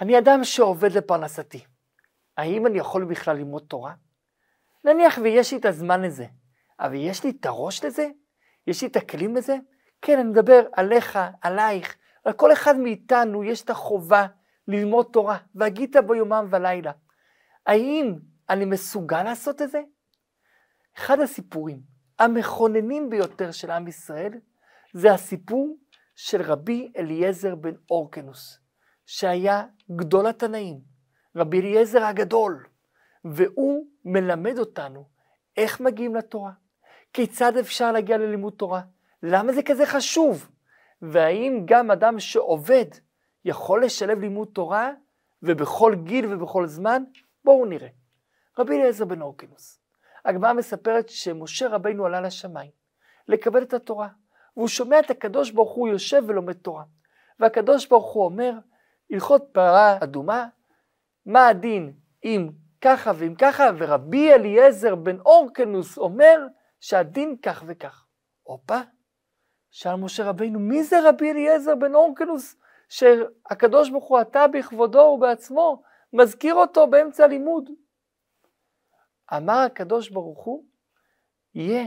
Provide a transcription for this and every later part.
אני אדם שעובד לפרנסתי. האם אני יכול בכלל ללמוד תורה? נניח ויש לי את הזמן לזה, אבל יש לי את הראש לזה? יש לי את הכלים לזה? כן, אני מדבר עליך, עלייך, על כל אחד מאיתנו יש את החובה ללמוד תורה, והגית בו יומם ולילה. האם אני מסוגל לעשות את זה? אחד הסיפורים המכוננים ביותר של עם ישראל זה הסיפור של רבי אליעזר בן אורקנוס, שהיה גדול התנאים, רבי אליעזר הגדול, והוא מלמד אותנו איך מגיעים לתורה, כיצד אפשר להגיע ללימוד תורה, למה זה כזה חשוב, והאם גם אדם שעובד יכול לשלב לימוד תורה ובכל גיל ובכל זמן? בואו נראה. רבי אליעזר בן אורקנוס, הגמרא מספרת שמשה רבינו עלה לשמיים לקבל את התורה, והוא שומע את הקדוש ברוך הוא יושב ולומד תורה. והקדוש ברוך הוא אומר, הלכות פרה אדומה, מה הדין אם ככה ואם ככה, ורבי אליעזר בן אורקנוס אומר שהדין כך וכך. הופה, שאל משה רבינו, מי זה רבי אליעזר בן אורקנוס, שהקדוש ברוך הוא אתה בכבודו ובעצמו, מזכיר אותו באמצע הלימוד? אמר הקדוש ברוך הוא, יהיה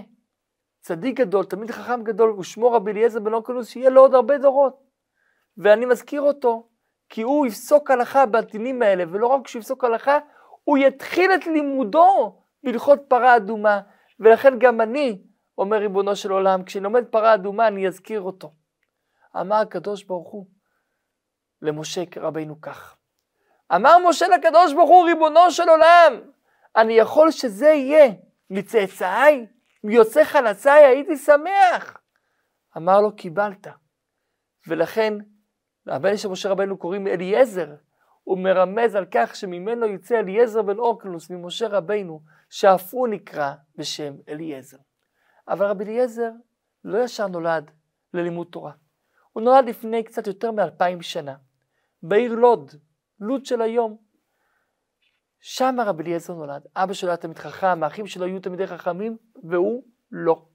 צדיק גדול, תמיד חכם גדול, ושמו רבי אליעזר בן אורקנוס, שיהיה לו עוד הרבה דורות. ואני מזכיר אותו, כי הוא יפסוק הלכה בדינים האלה, ולא רק שהוא יפסוק הלכה, הוא יתחיל את לימודו בהלכות פרה אדומה, ולכן גם אני, אומר ריבונו של עולם, כשאני לומד פרה אדומה אני אזכיר אותו. אמר הקדוש ברוך הוא למשה רבינו כך. אמר משה לקדוש ברוך הוא, ריבונו של עולם, אני יכול שזה יהיה מצאצאיי, מיוצא חלציי, הייתי שמח. אמר לו, קיבלת. ולכן, הבן של משה רבנו קוראים אליעזר, הוא מרמז על כך שממנו יוצא אליעזר בן אורקלוס ממשה רבינו, שאף הוא נקרא בשם אליעזר. אבל רבי אליעזר לא ישר נולד ללימוד תורה. הוא נולד לפני קצת יותר מאלפיים שנה, בעיר לוד, לוד של היום. שם רבי אליעזר נולד. אבא שלו היה תמיד חכם, האחים שלו היו תלמידי חכמים, והוא לא.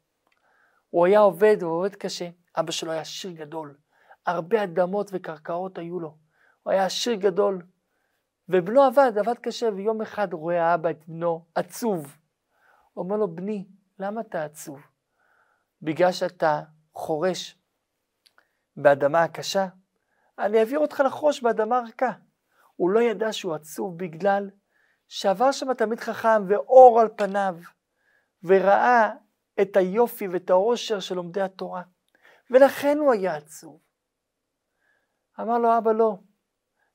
הוא היה עובד, הוא עובד קשה. אבא שלו היה עשיר גדול. הרבה אדמות וקרקעות היו לו. הוא היה עשיר גדול. ובנו עבד, עבד קשה, ויום אחד רואה האבא את בנו עצוב. הוא אומר לו, בני, למה אתה עצוב? בגלל שאתה חורש באדמה הקשה? אני אעביר אותך לחרוש באדמה רכה. הוא לא ידע שהוא עצוב בגלל שעבר שם תלמיד חכם ואור על פניו, וראה את היופי ואת העושר של לומדי התורה, ולכן הוא היה עצוב. אמר לו, אבא לא,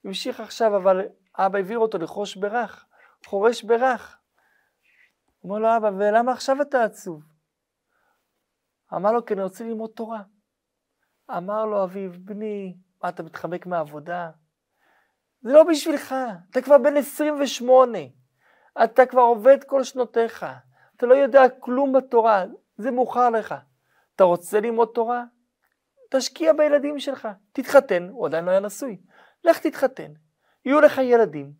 המשיך עכשיו, אבל אבא העביר אותו לחרוש ברך, חורש ברך. אמר לו, אבא, ולמה עכשיו אתה עצוב? אמר לו, כי אני רוצה ללמוד תורה. אמר לו אביו, בני, מה אתה מתחמק מהעבודה? זה לא בשבילך, אתה כבר בן 28, אתה כבר עובד כל שנותיך, אתה לא יודע כלום בתורה, זה מאוחר לך. אתה רוצה ללמוד תורה? תשקיע בילדים שלך, תתחתן, הוא עדיין לא היה נשוי, לך תתחתן, יהיו לך ילדים,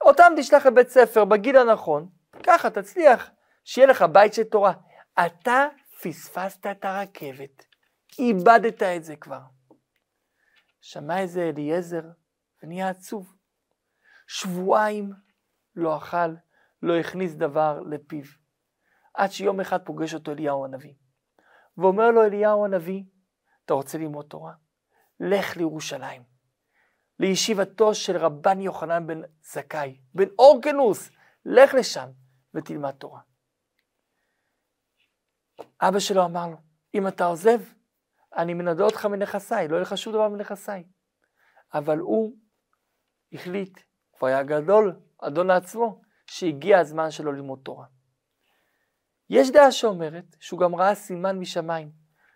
אותם תשלח לבית ספר בגיל הנכון, ככה תצליח, שיהיה לך בית של תורה. אתה פספסת את הרכבת, איבדת את זה כבר. שמע איזה אליעזר ונהיה עצוב. שבועיים לא אכל, לא הכניס דבר לפיו. עד שיום אחד פוגש אותו אליהו הנביא. ואומר לו אליהו הנביא, אתה רוצה ללמוד תורה? לך לירושלים. לישיבתו של רבן יוחנן בן זכאי, בן אורקנוס, לך לשם ותלמד תורה. אבא שלו אמר לו, אם אתה עוזב, אני מנדה אותך מנכסיי, לא יהיה לך שום דבר מנכסיי. אבל הוא החליט, הוא היה גדול, אדון לעצמו, שהגיע הזמן שלו ללמוד תורה. יש דעה שאומרת שהוא גם ראה סימן משמיים,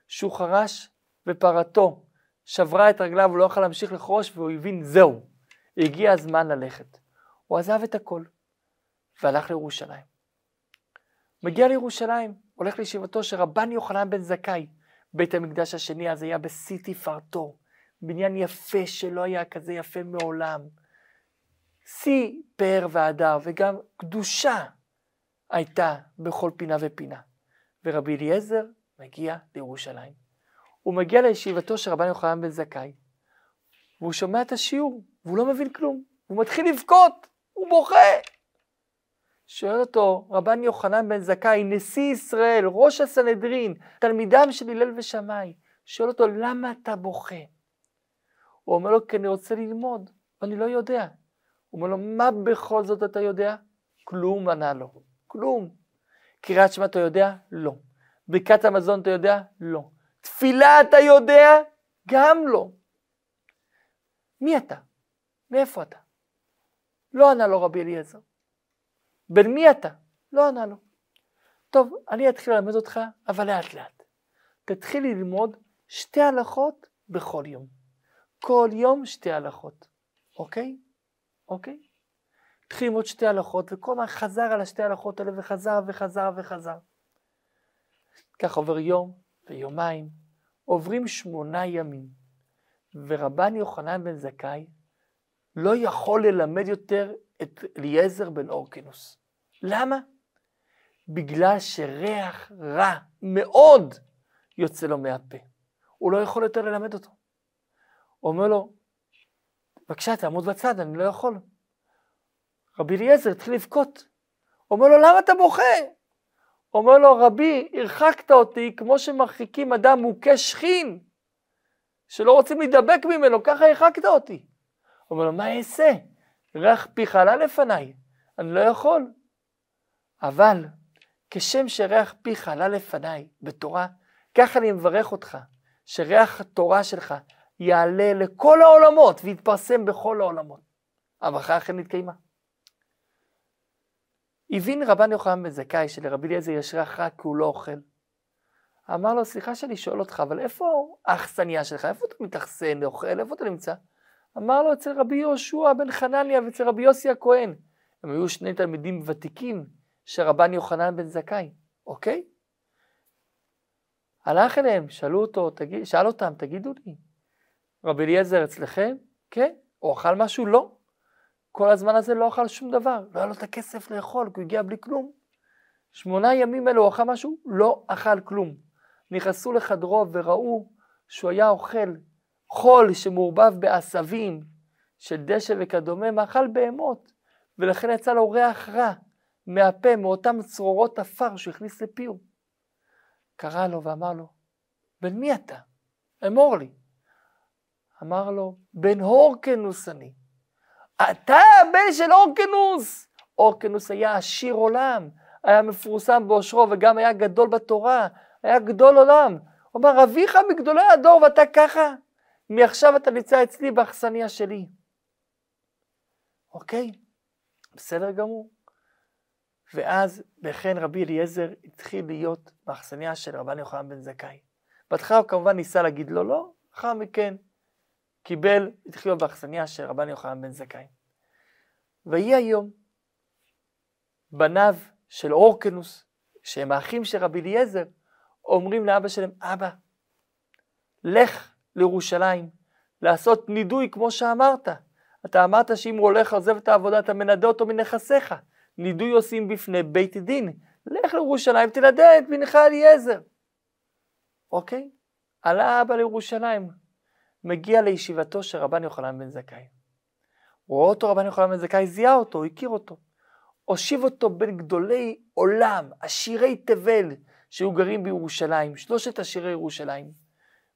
שהוא חרש ופרתו שברה את רגליו, הוא לא יכול להמשיך לחרוש והוא הבין, זהו, הגיע הזמן ללכת. הוא עזב את הכל והלך לירושלים. מגיע לירושלים, הולך לישיבתו של רבן יוחנן בן זכאי. בית המקדש השני אז היה בשיא תפארתו, בניין יפה שלא היה כזה יפה מעולם. שיא פאר והדר, וגם קדושה הייתה בכל פינה ופינה. ורבי אליעזר מגיע לירושלים. הוא מגיע לישיבתו של רבן יוחנן בן זכאי, והוא שומע את השיעור, והוא לא מבין כלום, הוא מתחיל לבכות, הוא בוכה. שואל אותו רבן יוחנן בן זכאי, נשיא ישראל, ראש הסנהדרין, תלמידם של הלל ושמאי, שואל אותו, למה אתה בוכה? הוא אומר לו, כי אני רוצה ללמוד, ואני לא יודע. הוא אומר לו, מה בכל זאת אתה יודע? כלום ענה לו, כלום. קריאת שמע אתה יודע? לא. ברכת המזון אתה יודע? לא. תפילה אתה יודע? גם לא. מי אתה? מאיפה אתה? לא ענה לו רבי אליעזר. בן מי אתה? לא ענה לו. טוב, אני אתחיל ללמד אותך, אבל לאט לאט. תתחיל ללמוד שתי הלכות בכל יום. כל יום שתי הלכות, אוקיי? אוקיי? התחיל ללמוד שתי הלכות, וכל הזמן חזר על השתי הלכות האלה, וחזר וחזר וחזר. כך עובר יום ויומיים, עוברים שמונה ימים, ורבן יוחנן בן זכאי לא יכול ללמד יותר את אליעזר בן אורקינוס. למה? בגלל שריח רע מאוד יוצא לו מהפה. הוא לא יכול יותר ללמד אותו. הוא אומר לו, בבקשה, תעמוד בצד, אני לא יכול. רבי אליעזר התחיל לבכות. אומר לו, למה אתה בוכה? אומר לו, רבי, הרחקת אותי כמו שמרחיקים אדם מוכה שכין, שלא רוצים להידבק ממנו, ככה הרחקת אותי. אומר לו, מה אעשה? ריח פיך עלה לפניי, אני לא יכול. אבל כשם שריח פיך עלה לפניי בתורה, ככה אני מברך אותך, שריח התורה שלך יעלה לכל העולמות ויתפרסם בכל העולמות. הברכה אכן נתקיימה. הבין רבן יוחנן בן זכאי שלרבי אליעזר יש ריח רע כי הוא לא אוכל. אמר לו, סליחה שאני שואל אותך, אבל איפה האכסניה שלך? איפה אתה מתאכסן לאוכל? איפה אתה נמצא? אמר לו, אצל רבי יהושע בן חנניה ואצל רבי יוסי הכהן. הם היו שני תלמידים ותיקים של רבן יוחנן בן זכאי, אוקיי? הלך אליהם, שאלו אותו, תגיד, שאל אותם, תגידו לי, רבי אליעזר אצלכם? כן. הוא אכל משהו? לא. כל הזמן הזה לא אכל שום דבר, לא היה לו את הכסף לאכול, כי הוא הגיע בלי כלום. שמונה ימים אלו הוא אכל משהו? לא אכל כלום. נכנסו לחדרו וראו שהוא היה אוכל חול שמעורבב בעשבים של דשא וכדומה, מאכל בהמות, ולכן יצא לו ריח רע מהפה, מאותם צרורות עפר שהוא הכניס לפיו. קרא לו ואמר לו, בן מי אתה? אמור לי. אמר לו, בן הורקנוס אני. אתה הבן של אורקנוס! אורקנוס היה עשיר עולם, היה מפורסם באושרו וגם היה גדול בתורה, היה גדול עולם. הוא אמר, אביך מגדולי הדור ואתה ככה? מעכשיו אתה נמצא אצלי באכסניה שלי. אוקיי? בסדר גמור. ואז בכן רבי אליעזר התחיל להיות באכסניה של רבן יוחנן בן זכאי. בהתחלה הוא כמובן ניסה להגיד לו לא, לאחר מכן קיבל, התחיל להיות באכסניה של רבן יוחנן בן זכאי. ויהי היום, בניו של אורקנוס, שהם האחים של רבי אליעזר, אומרים לאבא שלהם, אבא, לך לירושלים, לעשות נידוי כמו שאמרת. אתה אמרת שאם הוא הולך לעזב את העבודה, אתה מנדה אותו מנכסיך. נידוי עושים בפני בית דין. לך לירושלים, תנדה את בנך אליעזר. אוקיי? עלה אבא לירושלים, מגיע לישיבתו של רבן יוחנן בן זכאי. רואה אותו רבן יוחנן בן זכאי, זיהה אותו, הכיר אותו. הושיב אותו בין גדולי עולם, עשירי תבל, שהיו גרים בירושלים, שלושת עשירי ירושלים.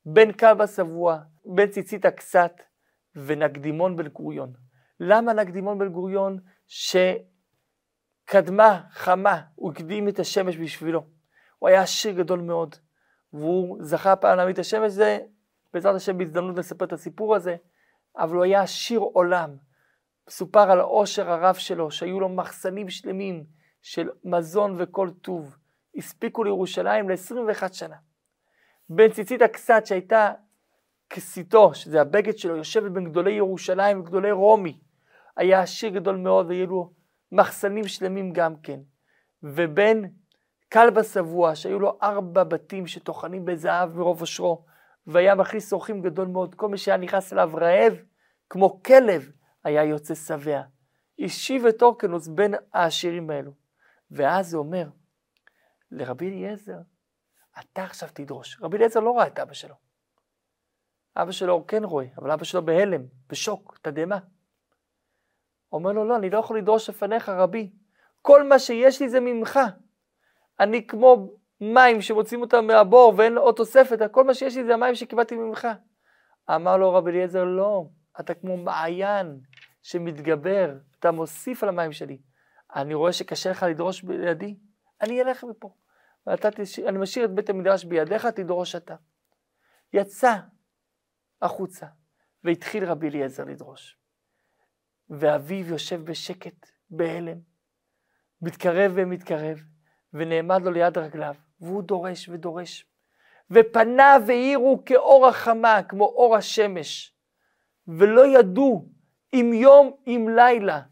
בן כלבא שבוע, בן ציצית הקסת ונקדימון בן גוריון. למה נקדימון בן גוריון? שקדמה, חמה, הוא הקדים את השמש בשבילו. הוא היה עשיר גדול מאוד, והוא זכה פעם להעמיד את השמש, זה בעזרת השם בהזדמנות לספר את הסיפור הזה, אבל הוא היה עשיר עולם. מסופר על העושר הרב שלו, שהיו לו מחסנים שלמים של מזון וכל טוב. הספיקו לירושלים ל-21 שנה. בן ציצית הכסת שהייתה כסיתו, שזה הבגד שלו, יושבת בין גדולי ירושלים וגדולי רומי. היה עשיר גדול מאוד והיו לו מחסנים שלמים גם כן. ובן כלבא שבוע, שהיו לו ארבע בתים שטוחנים בזהב מרוב עושרו, והיה מכניס אורחים גדול מאוד. כל מי שהיה נכנס אליו רעב, כמו כלב, היה יוצא שבע. השיב את אורקנוס בין העשירים האלו. ואז הוא אומר לרבי אליעזר, אתה עכשיו תדרוש. רבי אליעזר לא ראה את אבא שלו. אבא שלו כן רואה, אבל אבא שלו בהלם, בשוק, תדהמה. אומר לו, לא, אני לא יכול לדרוש לפניך, רבי. כל מה שיש לי זה ממך. אני כמו מים שמוצאים אותם מהבור ואין עוד תוספת, כל מה שיש לי זה המים שקיבלתי ממך. אמר לו רבי אליעזר, לא, אתה כמו מעיין שמתגבר, אתה מוסיף על המים שלי. אני רואה שקשה לך לדרוש בידי, אני אלך מפה. ואתה, אני משאיר את בית המדרש בידיך, תדרוש אתה. יצא החוצה, והתחיל רבי אליעזר לדרוש. ואביו יושב בשקט, בהלם, מתקרב ומתקרב, ונעמד לו ליד רגליו, והוא דורש ודורש. ופניו האירו כאור החמה, כמו אור השמש, ולא ידעו אם יום אם לילה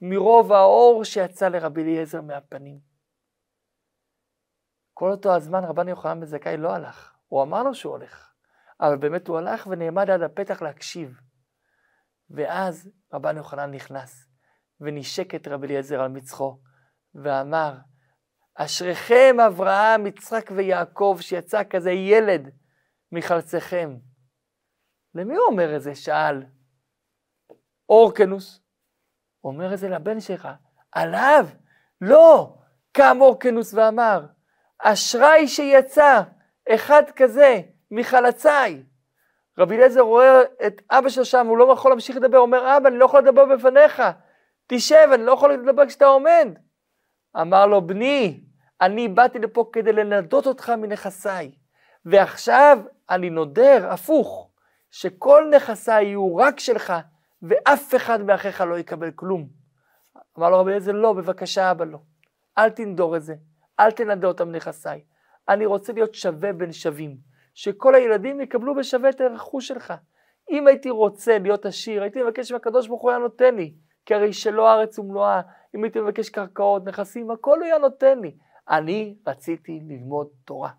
מרוב האור שיצא לרבי אליעזר מהפנים. כל אותו הזמן רבן יוחנן בן זכאי לא הלך, הוא אמר לו שהוא הולך, אבל באמת הוא הלך ונעמד עד הפתח להקשיב. ואז רבן יוחנן נכנס ונשק את רבי אליעזר על מצחו ואמר, אשריכם אברהם, יצחק ויעקב, שיצא כזה ילד מחלציכם. למי הוא אומר את זה? שאל. אורקנוס. הוא אומר את זה לבן שלך. עליו? לא! קם אורקנוס ואמר, אשראי שיצא, אחד כזה, מחלציי. רבי אליעזר רואה את אבא שלו שם, הוא לא יכול להמשיך לדבר, אומר, אבא, אני לא יכול לדבר בפניך, תשב, אני לא יכול לדבר כשאתה עומד. אמר לו, בני, אני באתי לפה כדי לנדות אותך מנכסיי, ועכשיו אני נודר, הפוך, שכל נכסיי יהיו רק שלך, ואף אחד מאחיך לא יקבל כלום. אמר לו רבי אליעזר, לא, בבקשה, אבא, לא. אל תנדור את זה, אל תנדה אותם נכסיי. אני רוצה להיות שווה בין שווים, שכל הילדים יקבלו בשווה את הרכוש שלך. אם הייתי רוצה להיות עשיר, הייתי מבקש מהקדוש ברוך הוא היה נותן לי, כי הרי שלא הארץ ומלואה, אם הייתי מבקש קרקעות, נכסים, הכל הוא היה נותן לי. אני רציתי ללמוד תורה.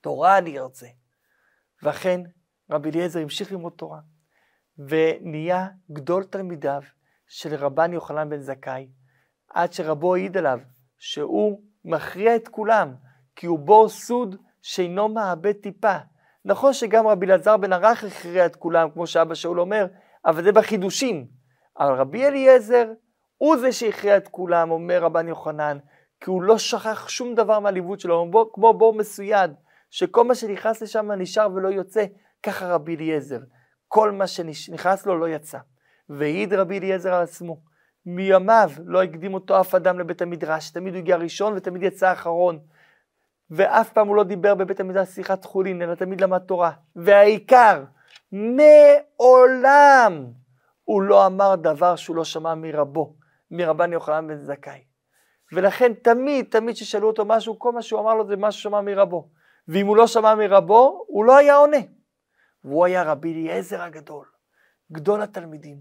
תורה אני ארצה. ואכן, רבי אליעזר המשיך ללמוד תורה, ונהיה גדול תלמידיו של רבן יוחנן בן זכאי, עד שרבו העיד עליו שהוא מכריע את כולם, כי הוא בור סוד שאינו מאבד טיפה. נכון שגם רבי אלעזר בן ערך הכריע את כולם, כמו שאבא שאול אומר, אבל זה בחידושים. אבל רבי אליעזר הוא זה שהכריע את כולם, אומר רבן יוחנן, כי הוא לא שכח שום דבר מהליוות שלו, הוא כמו בור מסויד, שכל מה שנכנס לשם נשאר ולא יוצא, ככה רבי אליעזר. כל מה שנכנס לו לא יצא. והעיד רבי אליעזר על עצמו. מימיו לא הקדים אותו אף אדם לבית המדרש, תמיד הוא הגיע ראשון ותמיד יצא אחרון. ואף פעם הוא לא דיבר בבית המדרש שיחת חולין, אלא תמיד למד תורה. והעיקר, מעולם הוא לא אמר דבר שהוא לא שמע מרבו, מרבן יוחנן בן זכאי. ולכן תמיד, תמיד כששאלו אותו משהו, כל מה שהוא אמר לו זה מה שהוא שמע מרבו. ואם הוא לא שמע מרבו, הוא לא היה עונה. והוא היה רבי אליעזר הגדול, גדול התלמידים.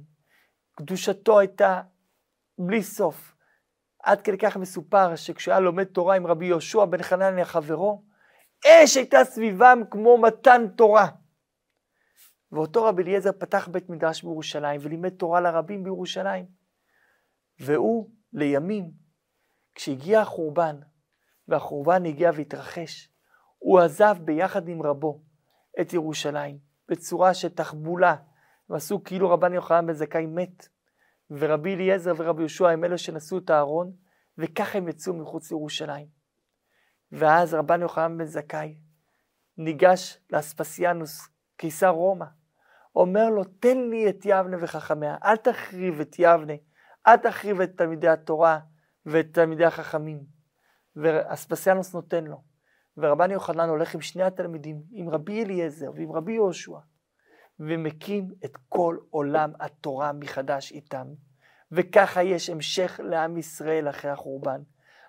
קדושתו הייתה בלי סוף. עד כדי כך מסופר שכשהוא היה לומד תורה עם רבי יהושע בן חנניה חברו, אש הייתה סביבם כמו מתן תורה. ואותו רבי אליעזר פתח בית מדרש בירושלים ולימד תורה לרבים בירושלים. והוא, לימים, כשהגיע החורבן, והחורבן הגיע והתרחש, הוא עזב ביחד עם רבו את ירושלים, בצורה של תחבולה, הם עשו כאילו רבן יוחנן בן זכאי מת, ורבי אליעזר ורבי יהושע הם אלה שנשאו את הארון, וככה הם יצאו מחוץ לירושלים. ואז רבן יוחנן בן זכאי ניגש לאספסיאנוס, קיסר רומא, אומר לו, תן לי את יבנה וחכמיה, אל תחריב את יבנה, אל תחריב את תלמידי התורה ואת תלמידי החכמים. ואספסיאנוס נותן לו. ורבן יוחנן הולך עם שני התלמידים, עם רבי אליעזר ועם רבי יהושע, ומקים את כל עולם התורה מחדש איתם. וככה יש המשך לעם ישראל אחרי החורבן.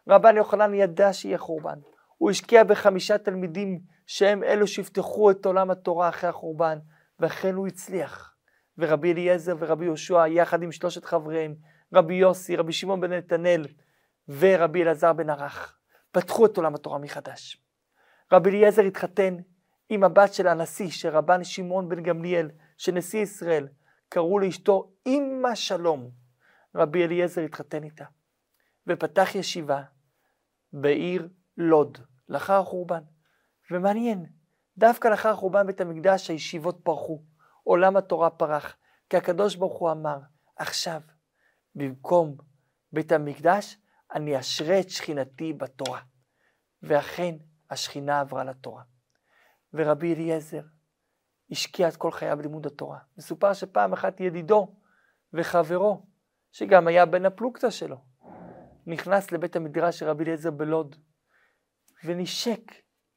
רבן יוחנן ידע שיהיה חורבן. הוא השקיע בחמישה תלמידים שהם אלו שיפתחו את עולם התורה אחרי החורבן, ואכן הוא הצליח. ורבי אליעזר ורבי יהושע, יחד עם שלושת חבריהם, רבי יוסי, רבי שמעון בן נתנאל ורבי אלעזר בן ערך, פתחו את עולם התורה מחדש. רבי אליעזר התחתן עם הבת של הנשיא, של רבן שמעון בן גמליאל, של נשיא ישראל, קראו לאשתו אמא שלום. רבי אליעזר התחתן איתה, ופתח ישיבה בעיר לוד, לאחר החורבן. ומעניין, דווקא לאחר החורבן בית המקדש הישיבות פרחו, עולם התורה פרח, כי הקדוש ברוך הוא אמר, עכשיו, במקום בית המקדש, אני אשרה את שכינתי בתורה. ואכן, השכינה עברה לתורה. ורבי אליעזר השקיע את כל חייו בלימוד התורה. מסופר שפעם אחת ידידו וחברו, שגם היה בן הפלוגתא שלו, נכנס לבית המדרש של רבי אליעזר בלוד, ונשק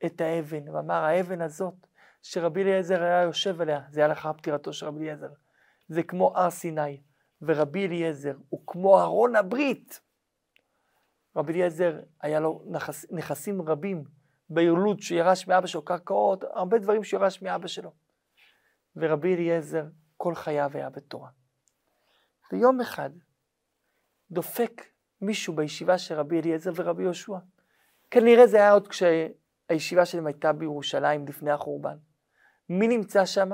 את האבן, ואמר, האבן הזאת שרבי אליעזר היה יושב עליה, זה היה לאחר פטירתו של רבי אליעזר, זה כמו הר סיני, ורבי אליעזר הוא כמו ארון הברית. רבי אליעזר היה לו נכס, נכסים רבים בעיר לוד שירש מאבא שלו, קרקעות, הרבה דברים שירש מאבא שלו. ורבי אליעזר כל חייו היה בתורה. ויום אחד דופק מישהו בישיבה של רבי אליעזר ורבי יהושע. כנראה זה היה עוד כשהישיבה שלהם הייתה בירושלים לפני החורבן. מי נמצא שם?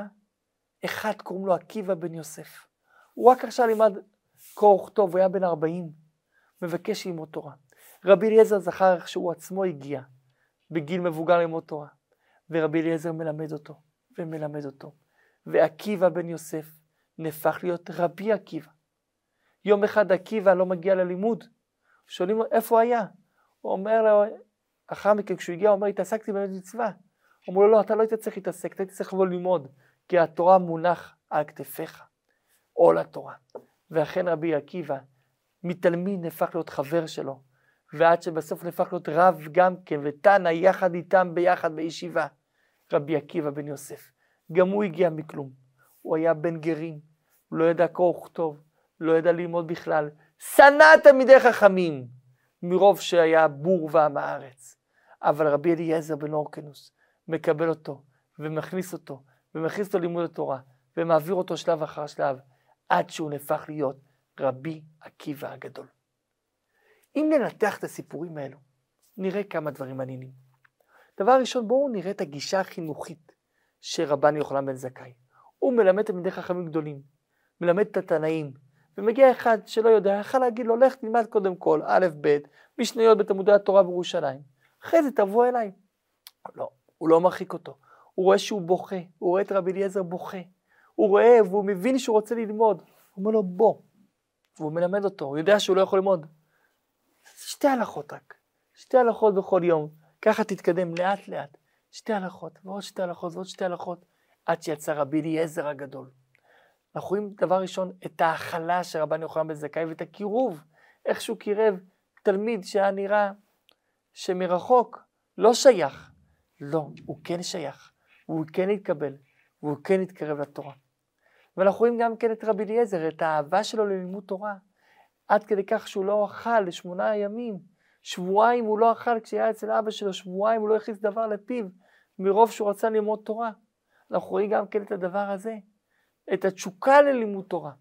אחד קוראים לו עקיבא בן יוסף. הוא רק עכשיו לימד קור וכתוב, הוא היה בן 40, מבקש ללמוד תורה. רבי אליעזר זכר איך שהוא עצמו הגיע בגיל מבוגר ללמוד תורה, ורבי אליעזר מלמד אותו, ומלמד אותו. ועקיבא בן יוסף נהפך להיות רבי עקיבא. יום אחד עקיבא לא מגיע ללימוד, שואלים לו איפה היה? הוא אומר לו, אחר מכן כשהוא הגיע הוא אומר התעסקתי במצווה. מצווה. אמרו לו לא, אתה לא היית צריך להתעסק, אתה היית צריך לבוא ללמוד, כי התורה מונח על כתפיך, עול התורה. ואכן רבי עקיבא, מתלמיד נהפך להיות חבר שלו, ועד שבסוף נהפך להיות רב גם כן, ותנא יחד איתם ביחד בישיבה, רבי עקיבא בן יוסף. גם הוא הגיע מכלום. הוא היה בן גרים, לא ידע קרוא וכתוב, לא ידע ללמוד בכלל. שנא תלמידי חכמים, מרוב שהיה בור ועם הארץ. אבל רבי אליעזר בן אורקנוס מקבל אותו, ומכניס אותו, ומכניס אותו ללימוד התורה, ומעביר אותו שלב אחר שלב, עד שהוא נהפך להיות רבי עקיבא הגדול. אם ננתח את הסיפורים האלו, נראה כמה דברים מעניינים. דבר ראשון, בואו נראה את הגישה החינוכית של רבן יוחנן בן זכאי. הוא מלמד תלמידי חכמים גדולים, מלמד את התנאים, ומגיע אחד שלא יודע, יכול להגיד לו, לך תלמד קודם כל, א', ב', משניות בתלמודי התורה בירושלים. אחרי זה תבוא אליי. לא, הוא לא מרחיק אותו. הוא רואה שהוא בוכה, הוא רואה את רבי אליעזר בוכה. הוא רואה והוא מבין שהוא רוצה ללמוד. הוא אומר לו, בוא. והוא מלמד אותו, הוא יודע שהוא לא יכול ללמוד. שתי הלכות רק. שתי הלכות בכל יום. ככה תתקדם לאט לאט. שתי הלכות, ועוד שתי הלכות, ועוד שתי הלכות, עד שיצא רבי אליעזר הגדול. אנחנו רואים דבר ראשון את ההכלה של רבן יוחנן בן זכאי ואת הקירוב, איך שהוא קירב תלמיד שהיה נראה שמרחוק לא שייך. לא, הוא כן שייך, הוא כן התקבל, והוא כן התקרב לתורה. ואנחנו רואים גם כן את רבי אליעזר, את האהבה שלו ללימוד תורה, עד כדי כך שהוא לא אכל לשמונה ימים, שבועיים הוא לא אכל כשהיה אצל אבא שלו, שבועיים הוא לא הכניס דבר לפיו, מרוב שהוא רצה ללמוד תורה. אנחנו רואים גם כן את הדבר הזה, את התשוקה ללימוד תורה,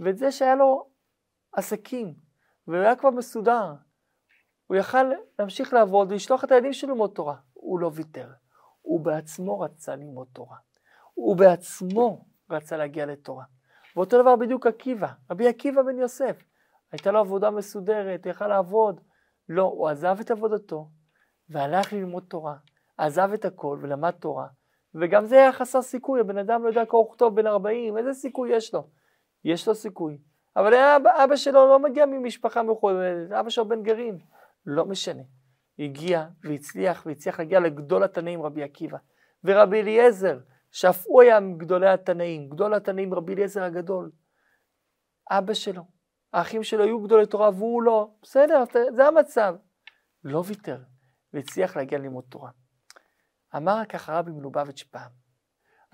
ואת זה שהיה לו עסקים, והוא היה כבר מסודר. הוא יכל להמשיך לעבוד ולשלוח את הילדים שלו ללמוד תורה. הוא לא ויתר. הוא בעצמו רצה ללמוד תורה. הוא בעצמו רצה להגיע לתורה. ואותו דבר בדיוק עקיבא, רבי עקיבא בן יוסף. הייתה לו עבודה מסודרת, יכל לעבוד. לא, הוא עזב את עבודתו והלך ללמוד תורה. עזב את הכל ולמד תורה, וגם זה היה חסר סיכוי, הבן אדם לא יודע קרוא וכתוב בן 40, איזה סיכוי יש לו? יש לו סיכוי. אבל אבא, אבא שלו לא מגיע ממשפחה מכובדת, אבא שלו בן גרים, לא משנה. הגיע והצליח, והצליח להגיע לגדול התנאים רבי עקיבא. ורבי אליעזר, שאף הוא היה מגדולי התנאים, גדול התנאים רבי אליעזר הגדול. אבא שלו, האחים שלו היו גדולי תורה והוא לא, בסדר, זה המצב. לא ויתר, והצליח להגיע ללמוד תורה. אמר ככה רבי מלובביץ' פעם,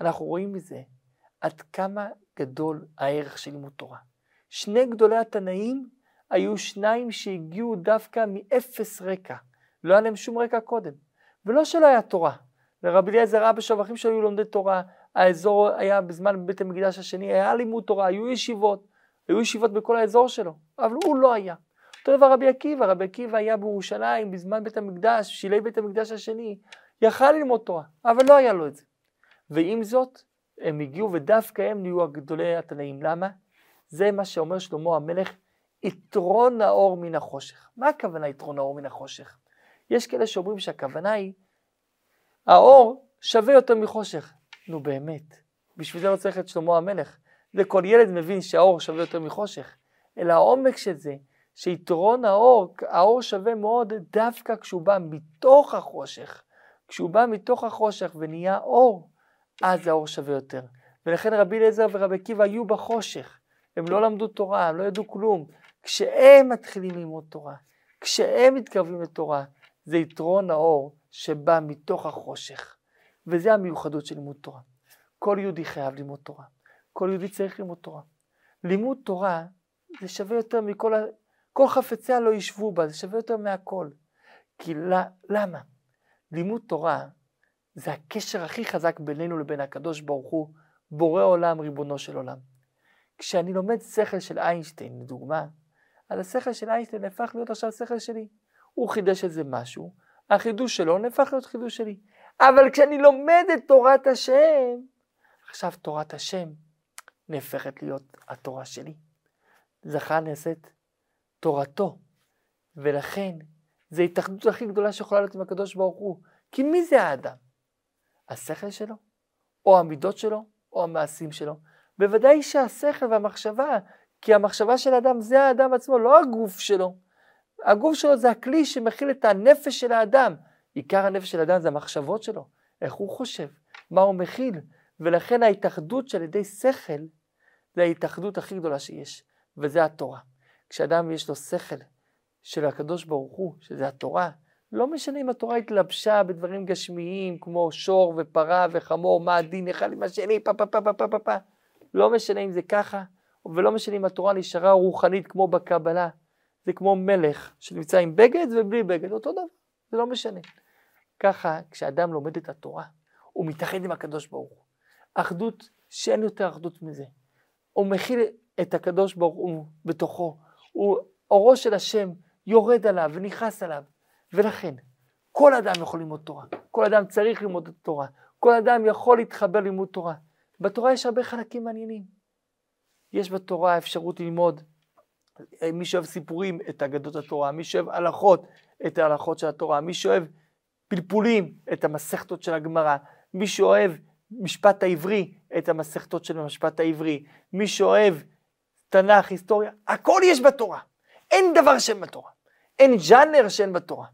אנחנו רואים מזה עד כמה גדול הערך של לימוד תורה. שני גדולי התנאים היו שניים שהגיעו דווקא מאפס רקע, לא היה להם שום רקע קודם, ולא שלא היה תורה. לרבי אליעזר אבא שלו ואחים שלו היו לומדי תורה, האזור היה בזמן בית המקדש השני, היה לימוד תורה, היו ישיבות, היו ישיבות בכל האזור שלו, אבל הוא לא היה. אותו דבר רבי עקיבא, רבי עקיבא היה בירושלים בזמן בית המקדש, שילי בית המקדש השני, יכל ללמוד תורה, אבל לא היה לו את זה. ועם זאת, הם הגיעו ודווקא הם נהיו הגדולי התנאים. למה? זה מה שאומר שלמה המלך, יתרון האור מן החושך. מה הכוונה יתרון האור מן החושך? יש כאלה שאומרים שהכוונה היא, האור שווה יותר מחושך. נו באמת, בשביל זה לא צריך את שלמה המלך. זה כל ילד מבין שהאור שווה יותר מחושך. אלא העומק של זה, שיתרון האור, האור שווה מאוד דווקא כשהוא בא מתוך החושך. כשהוא בא מתוך החושך ונהיה אור, אז האור שווה יותר. ולכן רבי אליעזר ורבי עקיבא היו בחושך. הם לא למדו תורה, הם לא ידעו כלום. כשהם מתחילים ללמוד תורה, כשהם מתקרבים לתורה, זה יתרון האור שבא מתוך החושך. וזה המיוחדות של לימוד תורה. כל יהודי חייב ללמוד תורה. כל יהודי צריך ללמוד תורה. לימוד תורה זה שווה יותר מכל, ה... כל חפציה לא ישבו בה, זה שווה יותר מהכל. כי למה? לימוד תורה זה הקשר הכי חזק בינינו לבין הקדוש ברוך הוא, בורא עולם, ריבונו של עולם. כשאני לומד שכל של איינשטיין, לדוגמה, אז השכל של איינשטיין נהפך להיות עכשיו שכל שלי. הוא חידש איזה משהו, החידוש שלו נהפך להיות חידוש שלי. אבל כשאני לומד את תורת השם, עכשיו תורת השם נהפכת להיות התורה שלי. זכה נעשית תורתו, ולכן זו ההתאחדות הכי גדולה שיכולה להיות עם הקדוש ברוך הוא. כי מי זה האדם? השכל שלו? או המידות שלו? או המעשים שלו? בוודאי שהשכל והמחשבה, כי המחשבה של האדם זה האדם עצמו, לא הגוף שלו. הגוף שלו זה הכלי שמכיל את הנפש של האדם. עיקר הנפש של האדם זה המחשבות שלו, איך הוא חושב, מה הוא מכיל, ולכן ההתאחדות שעל ידי שכל זה ההתאחדות הכי גדולה שיש, וזה התורה. כשאדם יש לו שכל של הקדוש ברוך הוא, שזה התורה, לא משנה אם התורה התלבשה בדברים גשמיים כמו שור ופרה וחמור, מה הדין אחד עם השני, פה פה פה פה פה פה פה. לא משנה אם זה ככה, ולא משנה אם התורה נשארה רוחנית כמו בקבלה. זה כמו מלך שנמצא עם בגד ובלי בגד, אותו דבר, זה לא משנה. ככה, כשאדם לומד את התורה, הוא מתאחד עם הקדוש ברוך הוא. אחדות שאין יותר אחדות מזה. הוא מכיל את הקדוש ברוך הוא בתוכו. הוא, אורו של השם יורד עליו ונכנס עליו. ולכן, כל אדם יכול ללמוד תורה. כל אדם צריך ללמוד את התורה. כל אדם יכול להתחבר ללימוד תורה. בתורה יש הרבה חלקים מעניינים. יש בתורה אפשרות ללמוד, מי שאוהב סיפורים, את אגדות התורה, מי שאוהב הלכות, את ההלכות של התורה, מי שאוהב פלפולים, את המסכתות של הגמרא, מי שאוהב משפט העברי, את המסכתות של המשפט העברי, מי שאוהב תנ"ך, היסטוריה, הכל יש בתורה. אין דבר שאין בתורה. אין ג'אנר שאין בתורה.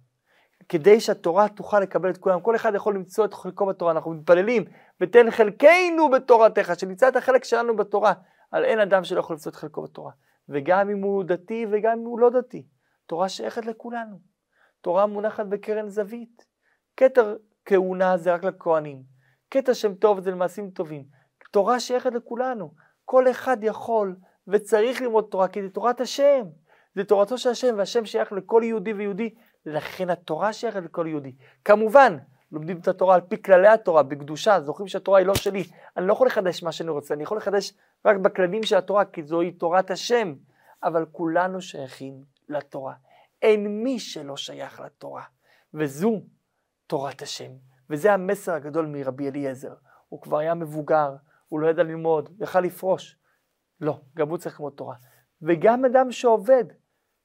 כדי שהתורה תוכל לקבל את כולם, כל אחד יכול למצוא את חלקו בתורה, אנחנו מתפללים, ותן חלקנו בתורתך, שנמצא את החלק שלנו בתורה, על אין אדם שלא יכול למצוא את חלקו בתורה. וגם אם הוא דתי וגם אם הוא לא דתי, תורה שייכת לכולנו. תורה מונחת בקרן זווית. כתר כהונה זה רק לכהנים. קטע שם טוב זה למעשים טובים. תורה שייכת לכולנו. כל אחד יכול וצריך ללמוד תורה, כי זה תורת השם. זה תורתו של השם, והשם שייך לכל יהודי ויהודי, לכן התורה שייכת לכל יהודי. כמובן, לומדים את התורה על פי כללי התורה, בקדושה, זוכרים שהתורה היא לא שלי. אני לא יכול לחדש מה שאני רוצה, אני יכול לחדש רק בכללים של התורה, כי זוהי תורת השם. אבל כולנו שייכים לתורה. אין מי שלא שייך לתורה. וזו תורת השם. וזה המסר הגדול מרבי אליעזר. הוא כבר היה מבוגר, הוא לא ידע ללמוד, יכל לפרוש. לא, גם הוא צריך ללמוד תורה. וגם אדם שעובד,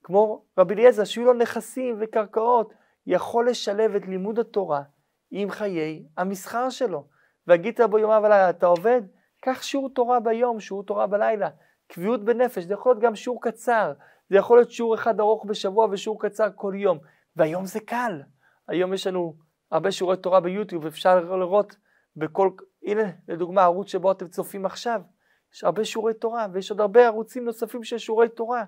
כמו רבי אליעזר, שיהיו לו נכסים וקרקעות, יכול לשלב את לימוד התורה עם חיי המסחר שלו. והגית בו יומיו ולילה, אתה עובד? קח שיעור תורה ביום, שיעור תורה בלילה. קביעות בנפש, זה יכול להיות גם שיעור קצר, זה יכול להיות שיעור אחד ארוך בשבוע ושיעור קצר כל יום. והיום זה קל. היום יש לנו הרבה שיעורי תורה ביוטיוב, אפשר לראות בכל, הנה לדוגמה ערוץ שבו אתם צופים עכשיו, יש הרבה שיעורי תורה ויש עוד הרבה ערוצים נוספים של שיעורי תורה.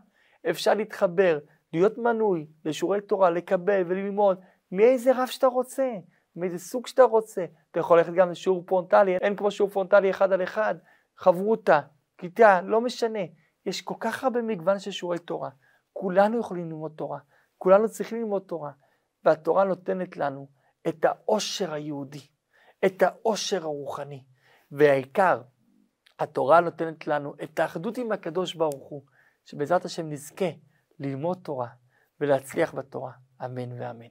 אפשר להתחבר, להיות מנוי לשיעורי תורה, לקבל וללמוד מאיזה רב שאתה רוצה, מאיזה סוג שאתה רוצה. אתה יכול ללכת גם לשיעור פרונטלי, אין כמו שיעור פרונטלי אחד על אחד, חברותה, כיתה, לא משנה. יש כל כך הרבה מגוון של שיעורי תורה. כולנו יכולים ללמוד תורה, כולנו צריכים ללמוד תורה, והתורה נותנת לנו את העושר היהודי, את העושר הרוחני, והעיקר, התורה נותנת לנו את האחדות עם הקדוש ברוך הוא, שבעזרת השם נזכה ללמוד תורה ולהצליח בתורה, אמן ואמן.